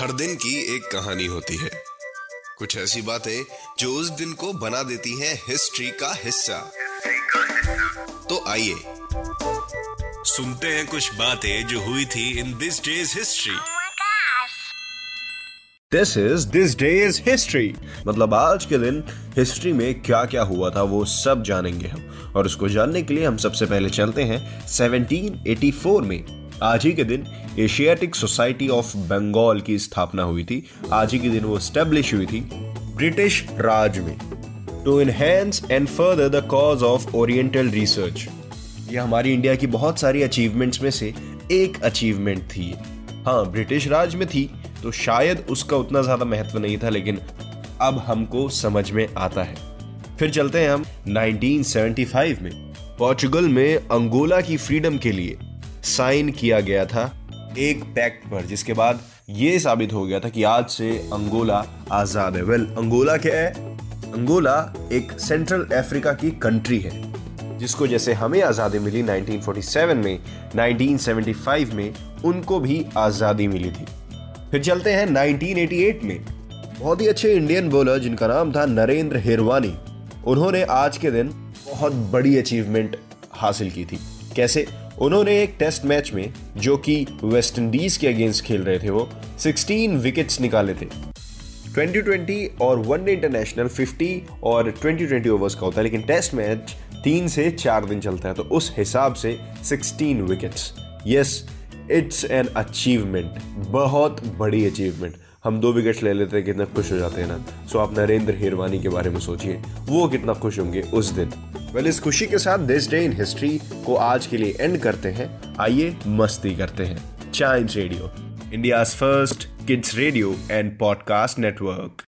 हर दिन की एक कहानी होती है। कुछ ऐसी बातें जो उस दिन को बना देती हैं हिस्ट्री का हिस्सा। तो आइए सुनते हैं कुछ बातें जो हुई थी in this day's history. This is this day is history मतलब आज के दिन हिस्ट्री में क्या क्या हुआ था वो सब जानेंगे हम। और उसको जानने के लिए हम सबसे पहले चलते हैं 1784 में। आज ही के दिन एशियाटिक सोसाइटी ऑफ़ बंगाल की स्थापना हुई थी। आज ही के दिन वो स्टेब्लिश हुई थी ब्रिटिश राज में। To enhance and further the cause of oriental research ये हमारी इंडिया की बहुत सारी अचीवमेंट्स में से एक अचीवमेंट थी हाँ ब्रिटिश राज में थी तो शायद उसका उतना ज़्यादा महत्व नहीं था, लेकिन अब हमको समझ में आता है। फिर चलते हैं हम 1975 में। पोर्चुगल में अंगोला की फ्रीडम के लिए। साइन किया गया था एक पैक्ट पर, जिसके बाद ये साबित हो गया था कि आज से अंगोला आज़ाद है। वेल अंगोला क्या है? अंगोला एक सेंट्रल अफ्रीका की कंट्री है, जिसको जैसे हमें आज़ादी मिली 1947 में 1975 में, उनको भी आज़ादी मिली थी। फिर चलते हैं 1988 में। बहुत ही अच्छे इंडियन बॉलर जिनका नाम था नरेंद्र हिरवानी, उन्होंने आज के दिन बहुत बड़ी अचीवमेंट हासिल की थी। कैसे? उन्होंने एक टेस्ट मैच में, जो कि वेस्ट इंडीज के अगेंस्ट खेल रहे थे वो 16 विकेट्स निकाले थे। 2020 और वनडे इंटरनेशनल 50 और 2020 ओवर्स का होता है, लेकिन टेस्ट मैच तीन से चार दिन चलता है तो उस हिसाब से 16 wickets yes it's an achievement बहुत बड़ी अचीवमेंट हम दो विकेट्स ले लेते हैं, कितना खुश हो जाते हैं ना। सो आप नरेंद्र हिरवानी के बारे में सोचिए, वो कितना खुश होंगे उस दिन। वेल इस खुशी के साथ दिस डे इन हिस्ट्री को आज के लिए एंड करते हैं। आइए मस्ती करते हैं। Child radio India first kids radio and podcast network